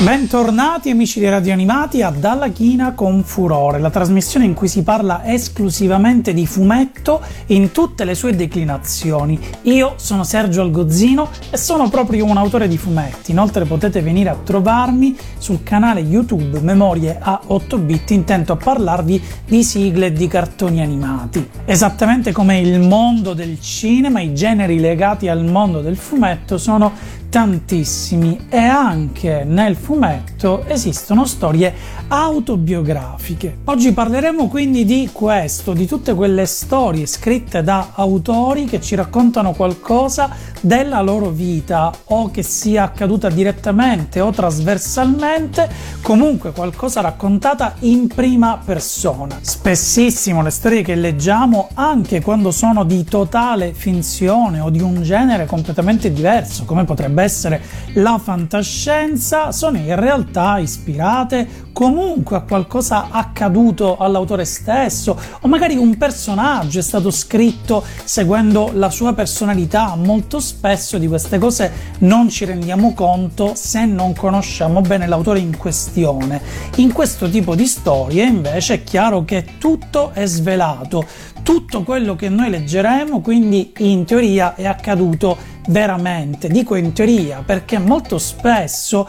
Bentornati amici di Radio Animati a Dalla China con Furore, la trasmissione in cui si parla esclusivamente di fumetto in tutte le sue declinazioni. Io sono Sergio Algozzino e sono proprio un autore di fumetti. Inoltre potete venire a trovarmi sul canale YouTube Memorie a 8 bit intento a parlarvi di sigle e di cartoni animati. Esattamente come il mondo del cinema, i generi legati al mondo del fumetto sono tantissimi e anche nel fumetto esistono storie autobiografiche. Oggi parleremo quindi di questo, di tutte quelle storie scritte da autori che ci raccontano qualcosa della loro vita o che sia accaduta direttamente o trasversalmente, comunque qualcosa raccontata in prima persona. Spessissimo le storie che leggiamo, anche quando sono di totale finzione o di un genere completamente diverso, come potrebbe essere la fantascienza, sono in realtà ispirate comunque a qualcosa accaduto all'autore stesso o magari un personaggio è stato scritto seguendo la sua personalità. Molto spesso di queste cose non ci rendiamo conto se non conosciamo bene l'autore in questione. In questo tipo di storie invece è chiaro che tutto è svelato, tutto quello che noi leggeremo quindi in teoria è accaduto veramente, dico in teoria, perché molto spesso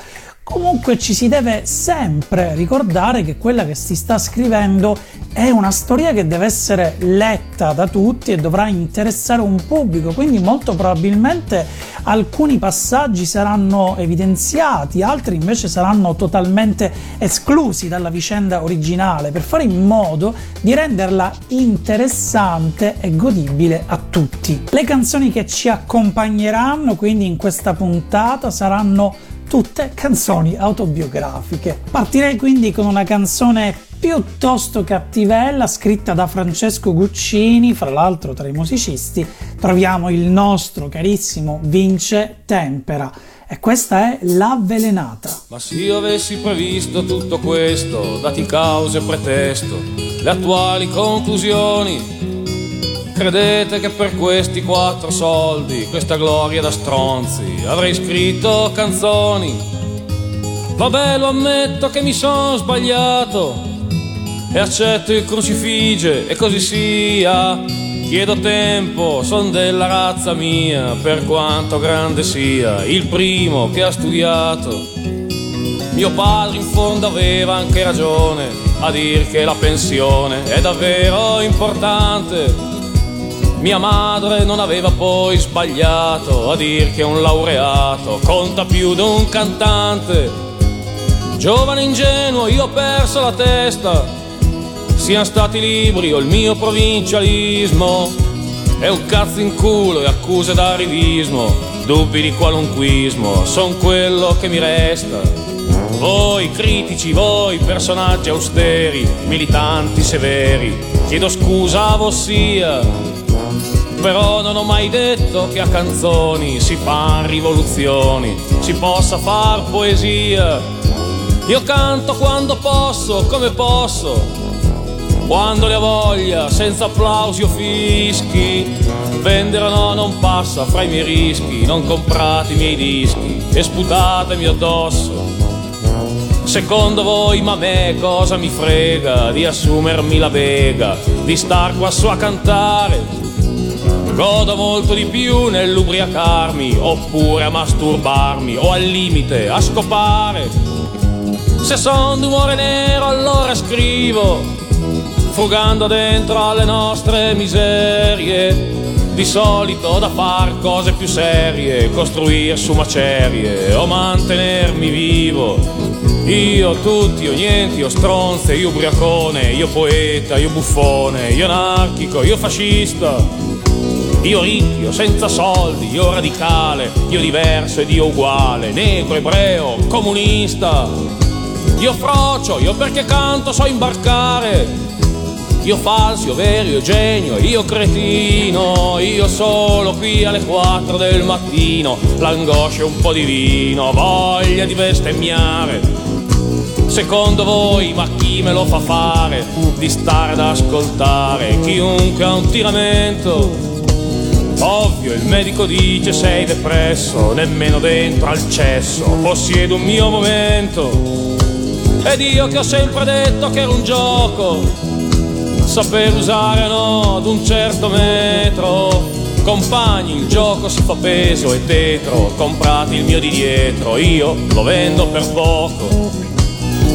Comunque ci si deve sempre ricordare che quella che si sta scrivendo è una storia che deve essere letta da tutti e dovrà interessare un pubblico, quindi molto probabilmente alcuni passaggi saranno evidenziati, altri invece saranno totalmente esclusi dalla vicenda originale per fare in modo di renderla interessante e godibile a tutti. Le canzoni che ci accompagneranno quindi in questa puntata saranno tutte canzoni autobiografiche. Partirei quindi con una canzone piuttosto cattivella scritta da Francesco Guccini, fra l'altro tra i musicisti troviamo il nostro carissimo Vince Tempera e questa è L'avvelenata. Ma se io avessi previsto tutto questo, dati cause e pretesto, le attuali conclusioni Credete che per questi quattro soldi, questa gloria da stronzi, avrei scritto canzoni? Vabbè, lo ammetto che mi sono sbagliato e accetto il crucifige e così sia. Chiedo tempo, son della razza mia, per quanto grande sia, il primo che ha studiato. Mio padre in fondo aveva anche ragione a dir che la pensione è davvero importante mia madre non aveva poi sbagliato a dir che un laureato conta più di un cantante. Giovane ingenuo, io ho perso la testa. Siano stati libri o il mio provincialismo. È un cazzo in culo e accuse d'arrivismo, dubbi di qualunquismo, son quello che mi resta. Voi critici, voi personaggi austeri, militanti severi, chiedo scusa a vossia però non ho mai detto che a canzoni si fan rivoluzioni, si possa far poesia. Io canto quando posso, come posso, quando ne ho voglia, senza applausi o fischi. Vendere no non passa fra i miei rischi, non comprate i miei dischi e sputatemi addosso. Secondo voi, ma a me cosa mi frega di assumermi la vega, di star qua su a cantare? Godo molto di più nell'ubriacarmi, oppure a masturbarmi, o al limite a scopare. Se son d'umore nero allora scrivo, frugando dentro alle nostre miserie. Di solito da far cose più serie, costruire su macerie o mantenermi vivo. Io tutti, io niente, io stronze, io ubriacone, io poeta, io buffone, io anarchico, io fascista. Io ricchio, senza soldi, io radicale, io diverso ed io uguale, negro, ebreo, comunista. Io frocio, io perché canto so imbarcare. Io falso, io vero, io genio, io cretino, io solo qui alle 4 del mattino, l'angoscia e un po' di vino, voglia di bestemmiare. Secondo voi, ma chi me lo fa fare di stare ad ascoltare chiunque ha un tiramento? Ovvio, il medico dice sei depresso, nemmeno dentro al cesso, possiedo un mio momento. Ed io che ho sempre detto che era un gioco, saper usare no ad un certo metro. Compagni, il gioco si fa peso e tetro, comprati il mio di dietro, io lo vendo per poco.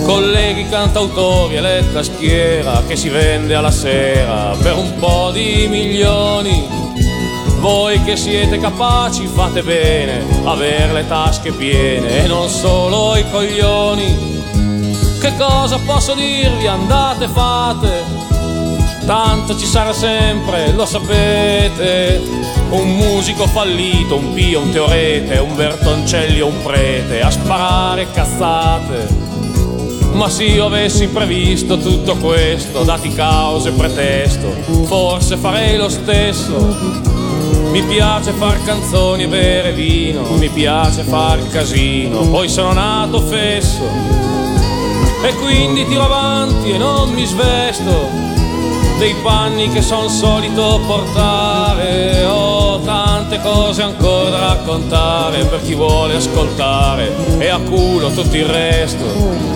Colleghi cantautori e letta schiera che si vende alla sera per un po' di milioni voi che siete capaci fate bene, aver le tasche piene e non solo i coglioni. Che cosa posso dirvi? Andate, fate, tanto ci sarà sempre, lo sapete. Un musico fallito, un pio, un teorete, un Bertoncelli o un prete a sparare cazzate. Ma se io avessi previsto tutto questo, dati cause e pretesto, forse farei lo stesso. Mi piace far canzoni e bere vino, mi piace far casino, poi sono nato fesso e quindi tiro avanti e non mi svesto dei panni che son solito portare. Ho tante cose ancora da raccontare per chi vuole ascoltare e a culo tutto il resto.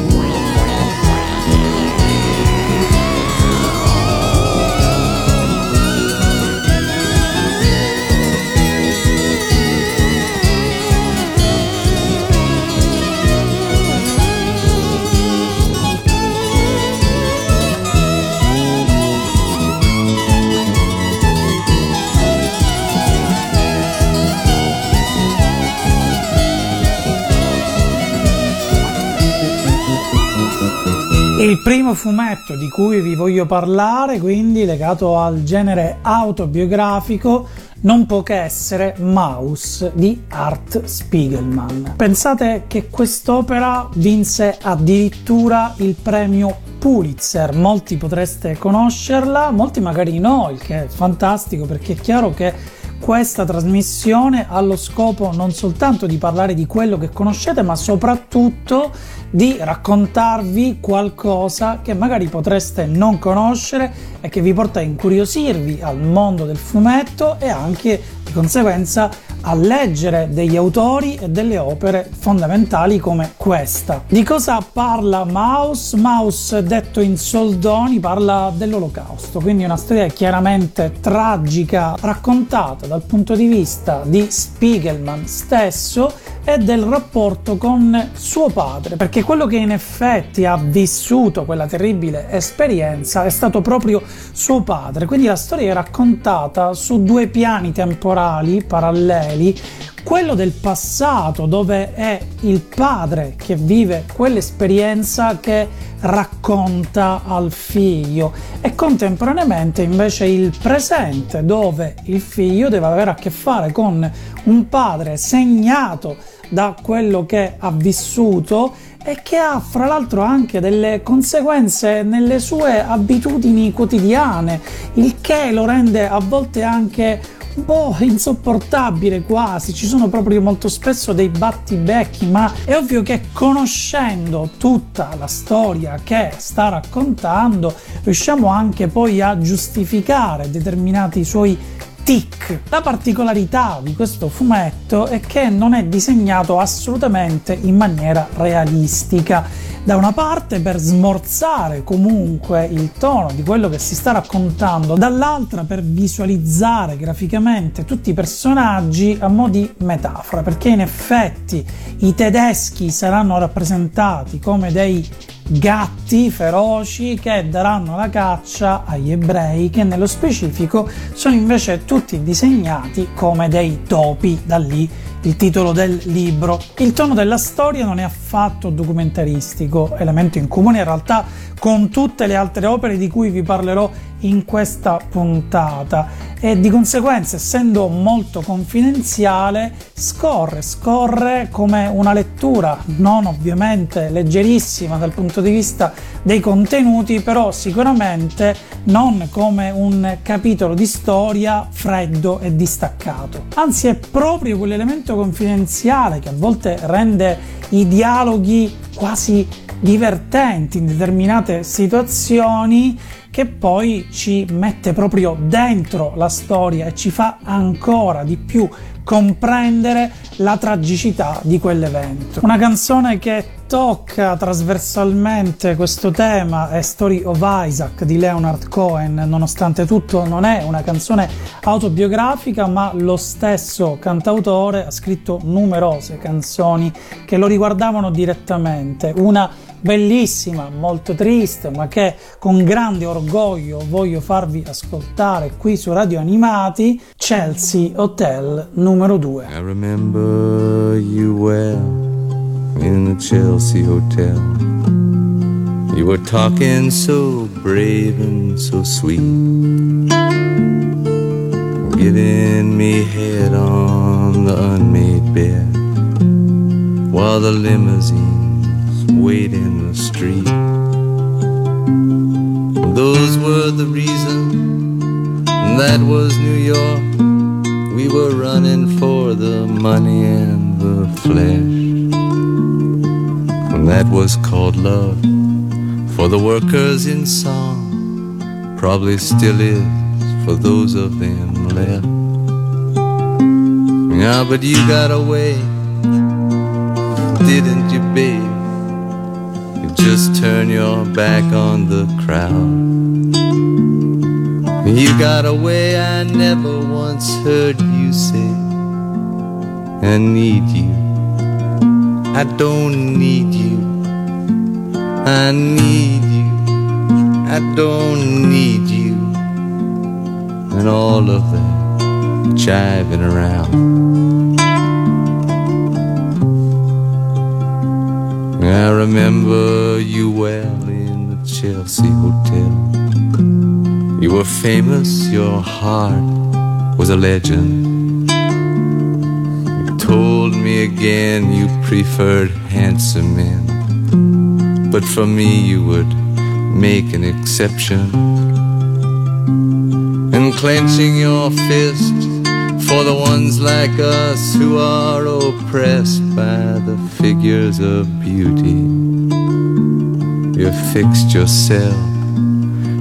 Il primo fumetto di cui vi voglio parlare, quindi legato al genere autobiografico, non può che essere Maus di Art Spiegelman. Pensate che quest'opera vinse addirittura il premio Pulitzer, molti potreste conoscerla, molti magari no, il che è fantastico perché è chiaro che questa trasmissione ha lo scopo non soltanto di parlare di quello che conoscete, ma soprattutto di raccontarvi qualcosa che magari potreste non conoscere e che vi porta a incuriosirvi al mondo del fumetto e anche di conseguenza a leggere degli autori e delle opere fondamentali come questa. Di cosa parla Maus? Maus, detto in soldoni, parla dell'olocausto, quindi una storia chiaramente tragica raccontata dal punto di vista di Spiegelman stesso e del rapporto con suo padre, perché quello che in effetti ha vissuto quella terribile esperienza è stato proprio suo padre, quindi la storia è raccontata su due piani temporali paralleli quello del passato dove è il padre che vive quell'esperienza che racconta al figlio. E contemporaneamente invece il presente dove il figlio deve avere a che fare con un padre segnato da quello che ha vissuto e che ha fra l'altro anche delle conseguenze nelle sue abitudini quotidiane, il che lo rende a volte anche po' insopportabile quasi, ci sono proprio molto spesso dei battibecchi, ma è ovvio che conoscendo tutta la storia che sta raccontando riusciamo anche poi a giustificare determinati suoi tic. La particolarità di questo fumetto è che non è disegnato assolutamente in maniera realistica da una parte per smorzare comunque il tono di quello che si sta raccontando, dall'altra per visualizzare graficamente tutti i personaggi a mo' di metafora, perché in effetti i tedeschi saranno rappresentati come dei gatti feroci che daranno la caccia agli ebrei che nello specifico sono invece tutti disegnati come dei topi. Da lì il titolo del libro. Il tono della storia non è affatto documentaristico, elemento in comune in realtà con tutte le altre opere di cui vi parlerò in questa puntata e di conseguenza essendo molto confidenziale scorre, scorre come una lettura non ovviamente leggerissima dal punto di vista dei contenuti però sicuramente non come un capitolo di storia freddo e distaccato anzi è proprio quell'elemento confidenziale che a volte rende i dialoghi quasi divertenti in determinate situazioni che poi ci mette proprio dentro la storia e ci fa ancora di più comprendere la tragicità di quell'evento. Una canzone che tocca trasversalmente questo tema è Story of Isaac di Leonard Cohen, nonostante tutto non è una canzone autobiografica, ma lo stesso cantautore ha scritto numerose canzoni che lo riguardavano direttamente. Una bellissima, molto triste, ma che con grande orgoglio voglio farvi ascoltare qui su Radio Animati, Chelsea Hotel numero 2. I remember you well in the Chelsea Hotel. You were talking so brave and so sweet. Giving me head on the unmade bed while the limousines wait in the street. Those were the reasons, that was New York. We were running for the money and the flesh. And that was called love for the workers in song. Probably still is for those of them left. Yeah, but you got away, didn't you, babe? You just turn your back on the crowd. You got away, I never once heard you say, I need you. I don't need you. I need you. I don't need you. And all of that jiving around. I remember you well in the Chelsea Hotel. You were famous, your heart was a legend. Again you preferred handsome men, but for me you would make an exception. And clenching your fist for the ones like us who are oppressed by the figures of beauty. You fixed yourself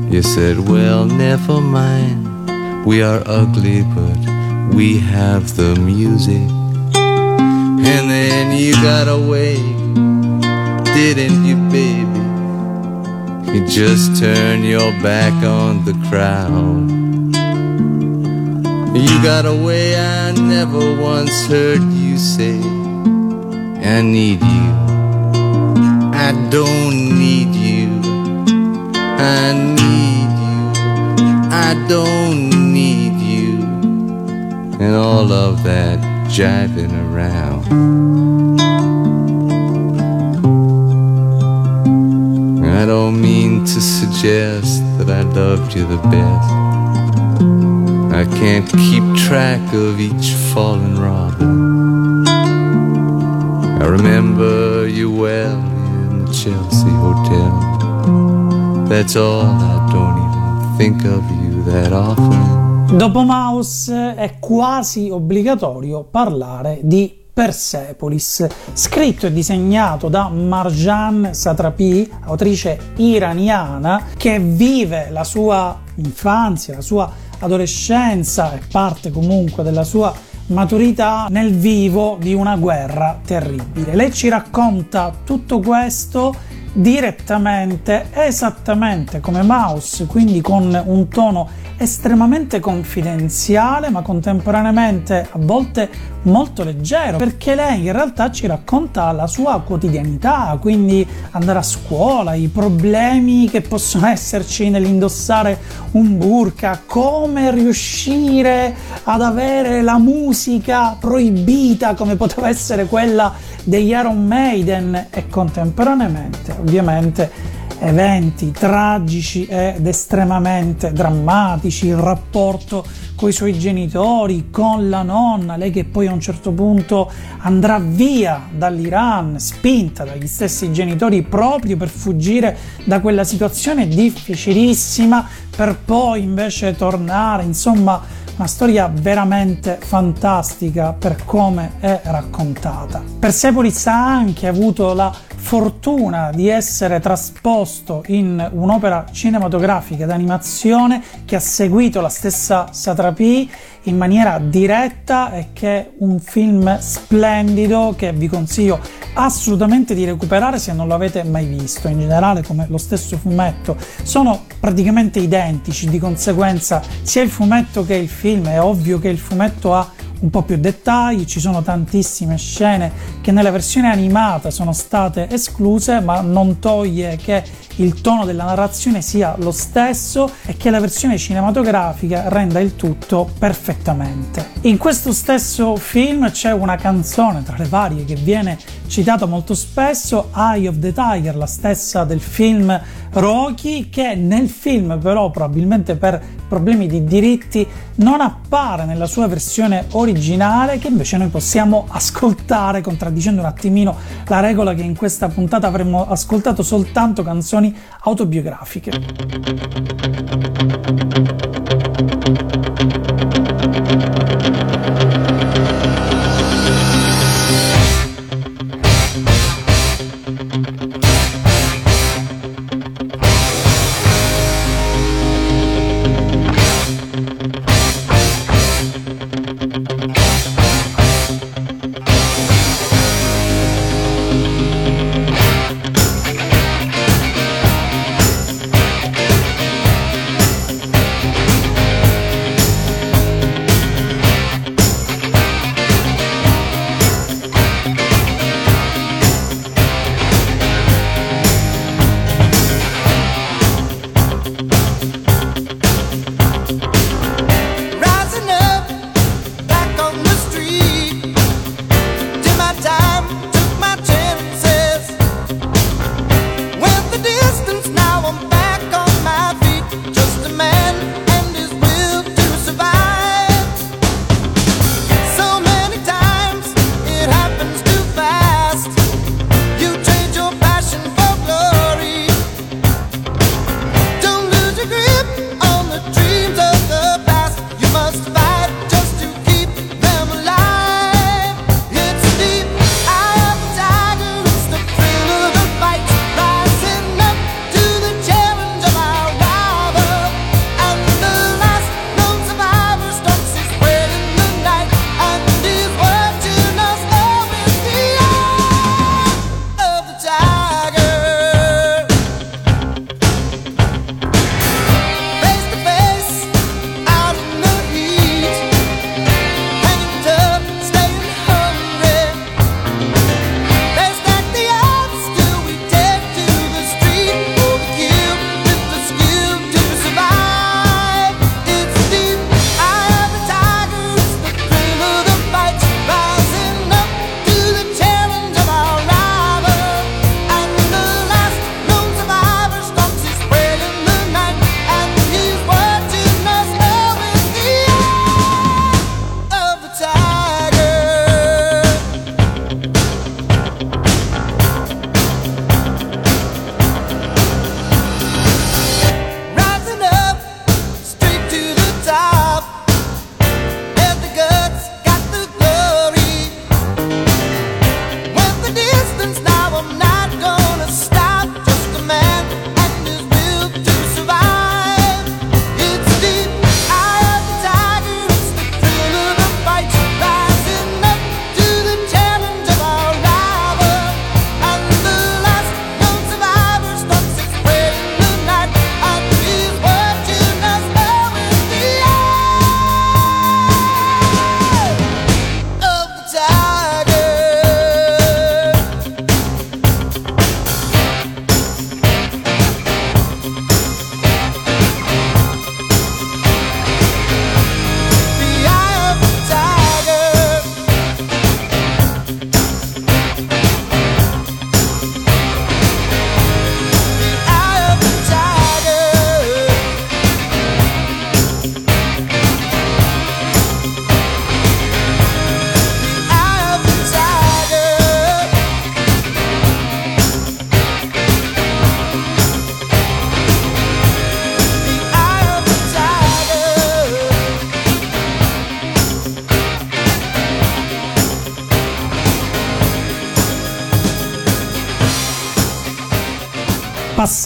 you said, Well, never mind. We are ugly, but we have the music. And then you got away, didn't you, baby? You just turned your back on the crowd. You got away, I never once heard you say, I need you. I don't need you. I need you. I don't need you. And all of that jiving around. I don't mean to suggest that I loved you the best. I can't keep track of each fallen robin. I remember you well in the Chelsea Hotel. That's all, I don't even think of you that often. Dopo Mouse è quasi obbligatorio parlare di Persepolis, scritto e disegnato da Marjan Satrapi, autrice iraniana che vive la sua infanzia, la sua adolescenza e parte comunque della sua maturità nel vivo di una guerra terribile. Lei ci racconta tutto questo direttamente, esattamente come Mouse, quindi con un tono estremamente confidenziale, ma contemporaneamente a volte molto leggero, perché lei in realtà ci racconta la sua quotidianità, quindi andare a scuola, i problemi che possono esserci nell'indossare un burka, come riuscire ad avere la musica proibita come poteva essere quella degli Iron Maiden e contemporaneamente ovviamente eventi tragici ed estremamente drammatici, il rapporto con i suoi genitori, con la nonna, lei che poi a un certo punto andrà via dall'Iran, spinta dagli stessi genitori proprio per fuggire da quella situazione difficilissima, per poi invece tornare, insomma una storia veramente fantastica per come è raccontata. Persepolis ha anche avuto la fortuna di essere trasposto in un'opera cinematografica d'animazione che ha seguito la stessa Satrapi in maniera diretta e che è un film splendido che vi consiglio assolutamente di recuperare se non l'avete mai visto. In generale, come lo stesso fumetto, sono praticamente identici, di conseguenza sia il fumetto che il film è ovvio che il fumetto ha un po' più dettagli, ci sono tantissime scene che nella versione animata sono state escluse, ma non toglie che il tono della narrazione sia lo stesso e che la versione cinematografica renda il tutto perfettamente. In questo stesso film c'è una canzone tra le varie che viene citata molto spesso, Eye of the Tiger, la stessa del film Rocky, che nel film però probabilmente per problemi di diritti non appare nella sua versione originale che invece noi possiamo ascoltare contraddicendo un attimino la regola che in questa puntata avremmo ascoltato soltanto canzoni autobiografiche.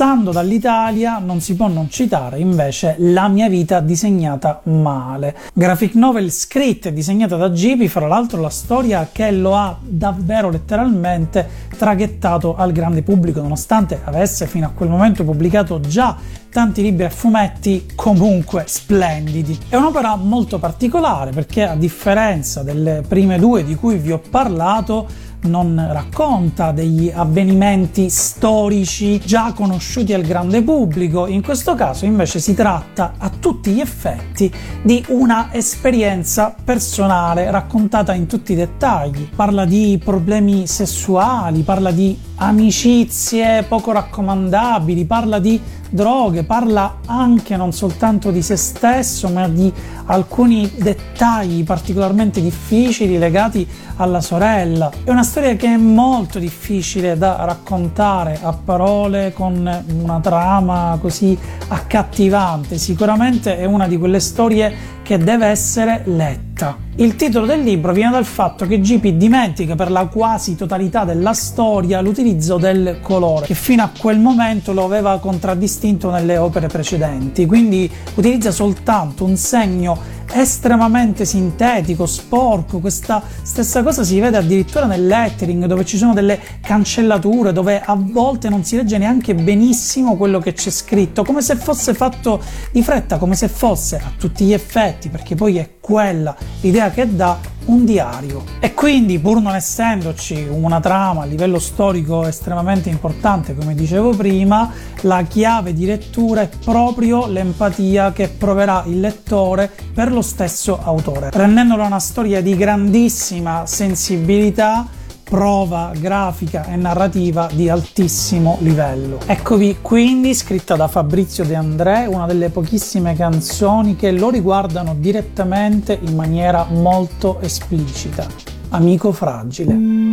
Passando dall'Italia non si può non citare invece La mia vita disegnata male. Graphic novel scritta e disegnata da Gibi, fra l'altro la storia che lo ha davvero letteralmente traghettato al grande pubblico nonostante avesse fino a quel momento pubblicato già tanti libri a fumetti comunque splendidi. È un'opera molto particolare perché a differenza delle prime due di cui vi ho parlato non racconta degli avvenimenti storici già conosciuti al grande pubblico, in questo caso invece si tratta a tutti gli effetti di una esperienza personale raccontata in tutti i dettagli. Parla di problemi sessuali, parla di amicizie poco raccomandabili, parla di droghe, parla anche non soltanto di se stesso, ma di alcuni dettagli particolarmente difficili legati alla sorella. È una storia che è molto difficile da raccontare a parole con una trama così accattivante. Sicuramente è una di quelle storie che deve essere letta. Il titolo del libro viene dal fatto che GP dimentica per la quasi totalità della storia l'utilizzo del colore, che fino a quel momento lo aveva contraddistinto nelle opere precedenti, quindi utilizza soltanto un segno estremamente sintetico, sporco. Questa stessa cosa si vede addirittura nel lettering, dove ci sono delle cancellature, dove a volte non si legge neanche benissimo quello che c'è scritto, come se fosse fatto di fretta, come se fosse a tutti gli effetti, perché poi è quella l'idea che dà un diario. E quindi, pur non essendoci una trama a livello storico estremamente importante, come dicevo prima, la chiave di lettura è proprio l'empatia che proverà il lettore per lo stesso autore, rendendola una storia di grandissima sensibilità prova grafica e narrativa di altissimo livello. Eccovi quindi scritta da Fabrizio De André, una delle pochissime canzoni che lo riguardano direttamente in maniera molto esplicita. Amico fragile.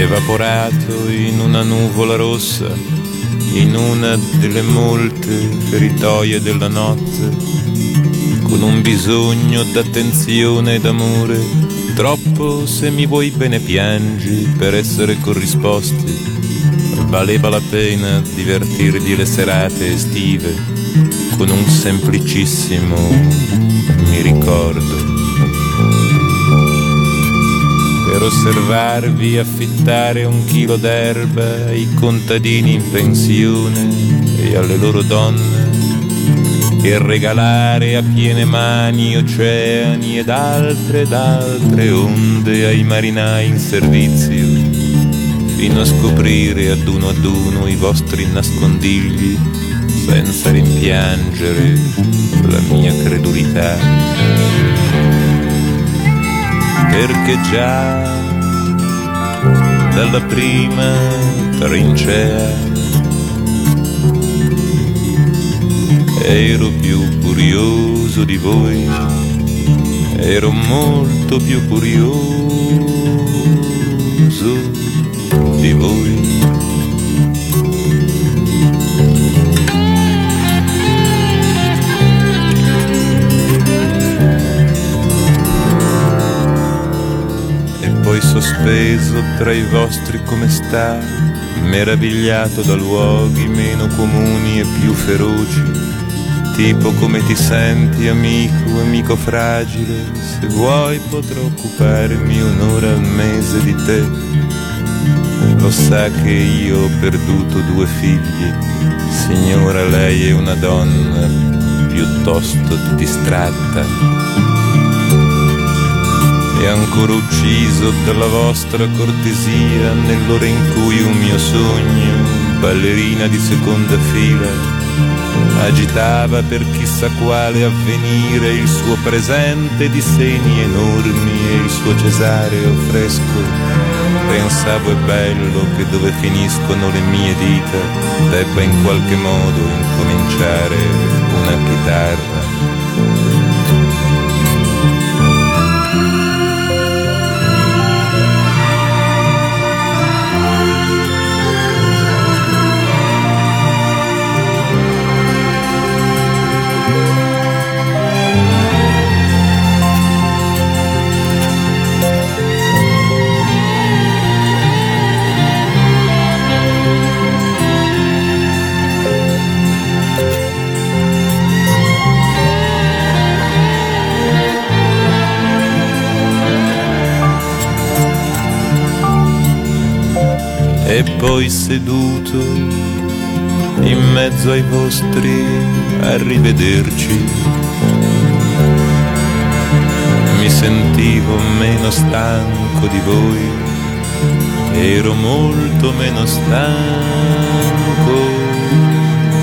Evaporato in una nuvola rossa, in una delle molte feritoie della notte, con un bisogno d'attenzione e d'amore, troppo se mi vuoi bene piangi per essere corrisposti. Valeva la pena divertirti le serate estive con un semplicissimo mi ricordo per osservarvi affittare un chilo d'erba ai contadini in pensione e alle loro donne e regalare a piene mani oceani ed altre ed altre onde ai marinai in servizio fino a scoprire ad uno ad uno i vostri nascondigli senza rimpiangere la mia credulità perché già dalla prima trincea ero più curioso di voi, ero molto più curioso di voi. Sospeso tra i vostri come sta, meravigliato da luoghi meno comuni e più feroci, tipo come ti senti amico, amico fragile, se vuoi potrò occuparmi un'ora al mese di te. Lo sa che io ho perduto due figli, signora lei è una donna piuttosto distratta e ancora ucciso dalla vostra cortesia nell'ora in cui un mio sogno, ballerina di seconda fila, agitava per chissà quale avvenire il suo presente di seni enormi e il suo cesareo fresco. Pensavo è bello che dove finiscono le mie dita debba in qualche modo incominciare una chitarra poi seduto in mezzo ai vostri arrivederci. Mi sentivo meno stanco di voi, ero molto meno stanco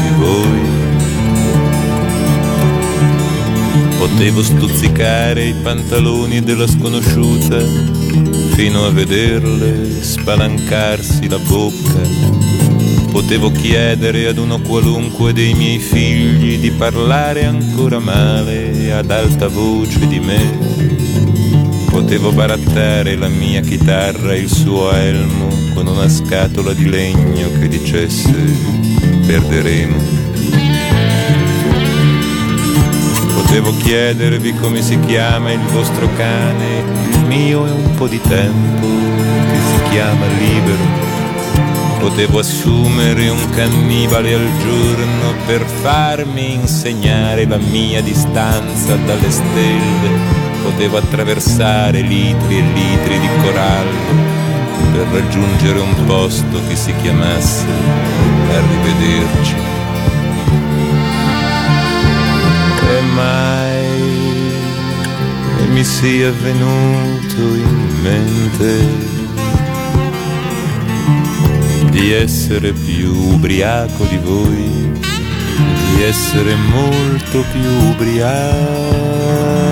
di voi. Potevo stuzzicare i pantaloni della sconosciuta fino a vederle spalancarsi la bocca. Potevo chiedere ad uno qualunque dei miei figli di parlare ancora male ad alta voce di me. Potevo barattare la mia chitarra e il suo elmo con una scatola di legno che dicesse perderemo. Potevo chiedervi come si chiama il vostro cane, il mio è un po' di tempo che si chiama libero. Potevo assumere un cannibale al giorno per farmi insegnare la mia distanza dalle stelle. Potevo attraversare litri e litri di corallo per raggiungere un posto che si chiamasse Arrivederci. Mi sia venuto in mente di essere più ubriaco di voi, di essere molto più ubriaco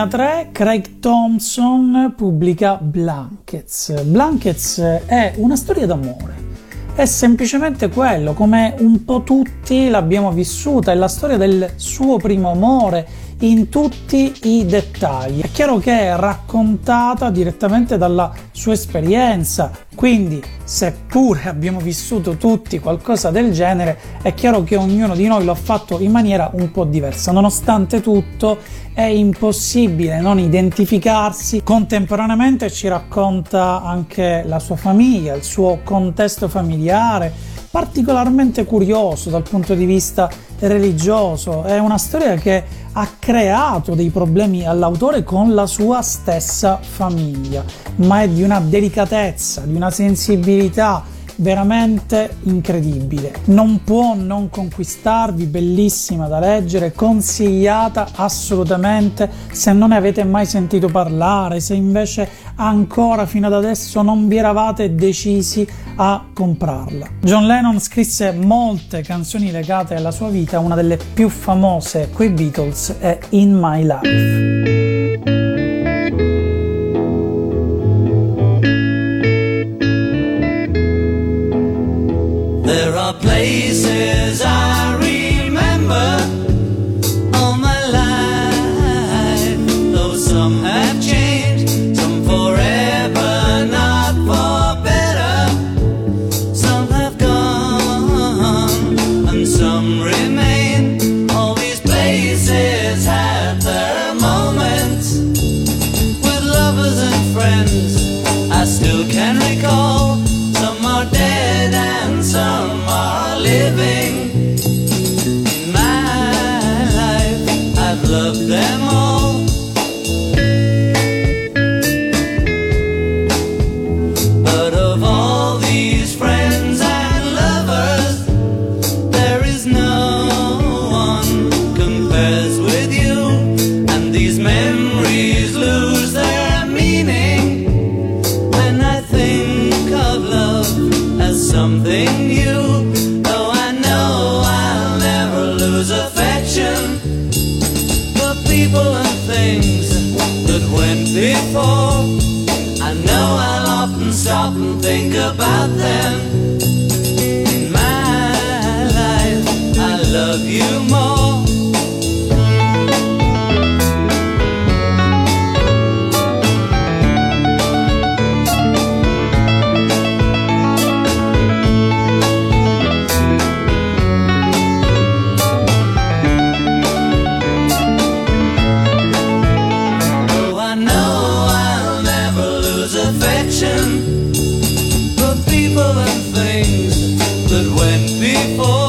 2003 Craig Thompson pubblica Blankets. Blankets è una storia d'amore. È semplicemente quello, come un po' tutti l'abbiamo vissuta, è la storia del suo primo amore in tutti i dettagli. È chiaro che è raccontata direttamente dalla sua esperienza, quindi seppure abbiamo vissuto tutti qualcosa del genere, è chiaro che ognuno di noi lo ha fatto in maniera un po' diversa. Nonostante tutto, è impossibile non identificarsi. Contemporaneamente ci racconta anche la sua famiglia, il suo contesto familiare, particolarmente curioso dal punto di vista religioso. È una storia che ha creato dei problemi all'autore con la sua stessa famiglia, ma è di una delicatezza, di una sensibilità veramente incredibile. Non può non conquistarvi, bellissima da leggere, consigliata assolutamente se non ne avete mai sentito parlare, se invece ancora fino ad adesso non vi eravate decisi a comprarla. John Lennon scrisse molte canzoni legate alla sua vita, una delle più famose coi Beatles è In My Life. Living. In my life, I've loved them all. Think about before.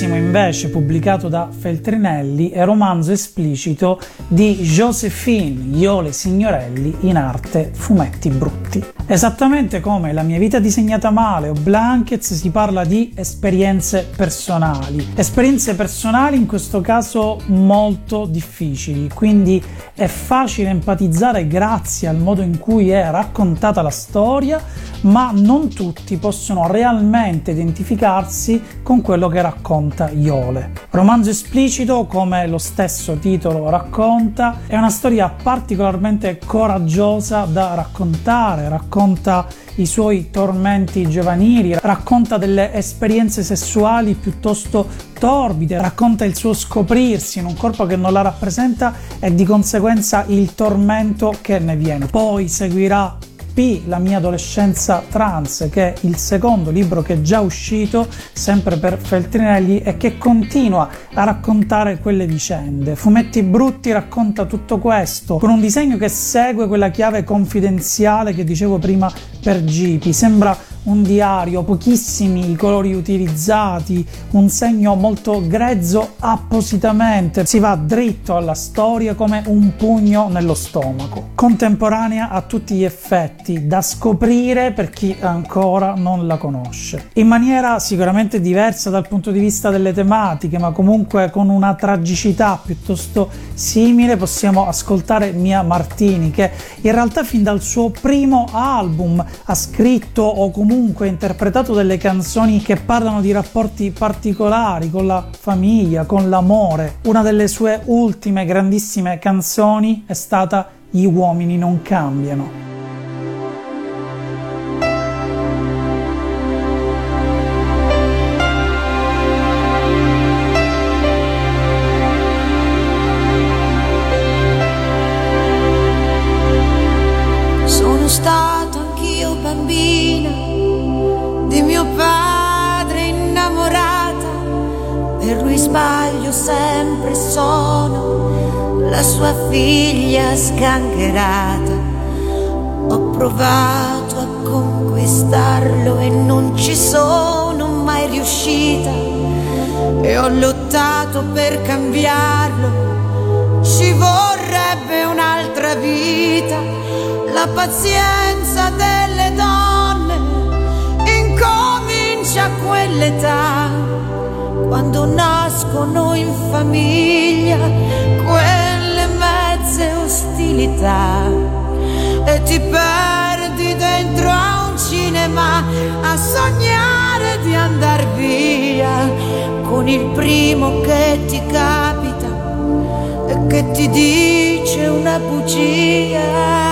Recentissimo invece pubblicato da Feltrinelli è romanzo esplicito di Josephine Iole Signorelli in arte Fumetti Brutti. Esattamente come La mia vita disegnata male o Blankets si parla di esperienze personali. Esperienze personali in questo caso molto difficili, quindi è facile empatizzare grazie al modo in cui è raccontata la storia, ma non tutti possono realmente identificarsi con quello che racconta Iole. Romanzo esplicito, come lo stesso titolo racconta, è una storia particolarmente coraggiosa da raccontare, racconta racconta i suoi tormenti giovanili, racconta delle esperienze sessuali piuttosto torbide, racconta il suo scoprirsi in un corpo che non la rappresenta e di conseguenza il tormento che ne viene. Poi seguirà La mia adolescenza trans, che è il secondo libro che è già uscito, sempre per Feltrinelli, e che continua a raccontare quelle vicende. Fumetti Brutti racconta tutto questo, con un disegno che segue quella chiave confidenziale che dicevo prima per Gipi. Sembra un diario, pochissimi i colori utilizzati, un segno molto grezzo appositamente, si va dritto alla storia come un pugno nello stomaco. Contemporanea a tutti gli effetti, da scoprire per chi ancora non la conosce. In maniera sicuramente diversa dal punto di vista delle tematiche, ma comunque con una tragicità piuttosto simile, possiamo ascoltare Mia Martini, che in realtà fin dal suo primo album ha scritto o comunque interpretato delle canzoni che parlano di rapporti particolari con la famiglia, con l'amore. Una delle sue ultime grandissime canzoni è stata Gli uomini non cambiano. Sbaglio sempre sono la sua figlia sgangherata. Ho provato a conquistarlo e non ci sono mai riuscita. E ho lottato per cambiarlo. Ci vorrebbe un'altra vita. La pazienza delle donne incomincia quell'età quando nascono in famiglia quelle mezze ostilità e ti perdi dentro a un cinema a sognare di andar via con il primo che ti capita e che ti dice una bugia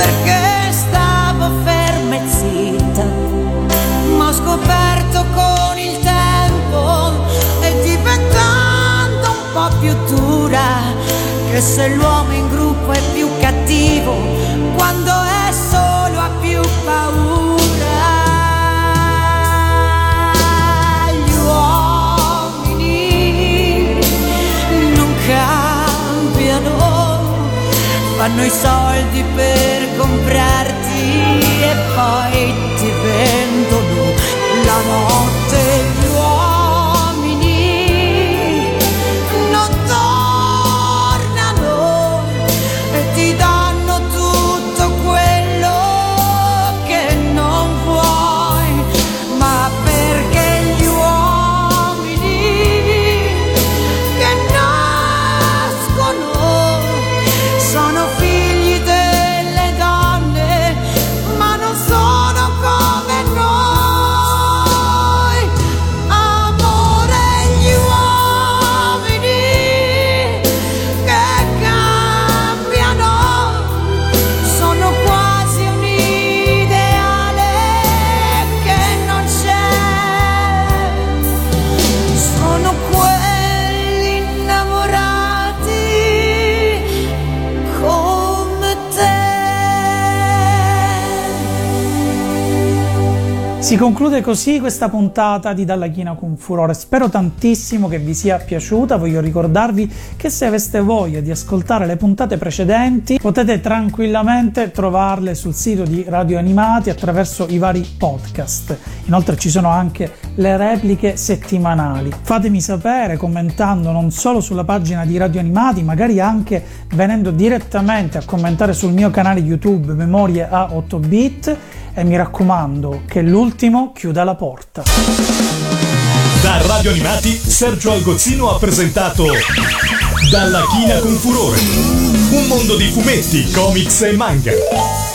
perché stavo ferma e zitta. Ma ho scoperto con il tempo e diventando un po' più dura che se l'uomo in gruppo è più cattivo fanno i soldi per comprarti e poi ti vendono la notte. Si conclude così questa puntata di Dalla China con Furore. Spero tantissimo che vi sia piaciuta. Voglio ricordarvi che se aveste voglia di ascoltare le puntate precedenti potete tranquillamente trovarle sul sito di Radio Animati attraverso i vari podcast. Inoltre ci sono anche le repliche settimanali. Fatemi sapere commentando non solo sulla pagina di Radio Animati, magari anche venendo direttamente a commentare sul mio canale YouTube Memorie a 8 bit e mi raccomando che l'ultimo chiuda la porta. Da Radio Animati, Sergio Algozzino ha presentato Dalla China con Furore. Un mondo di fumetti, comics e manga.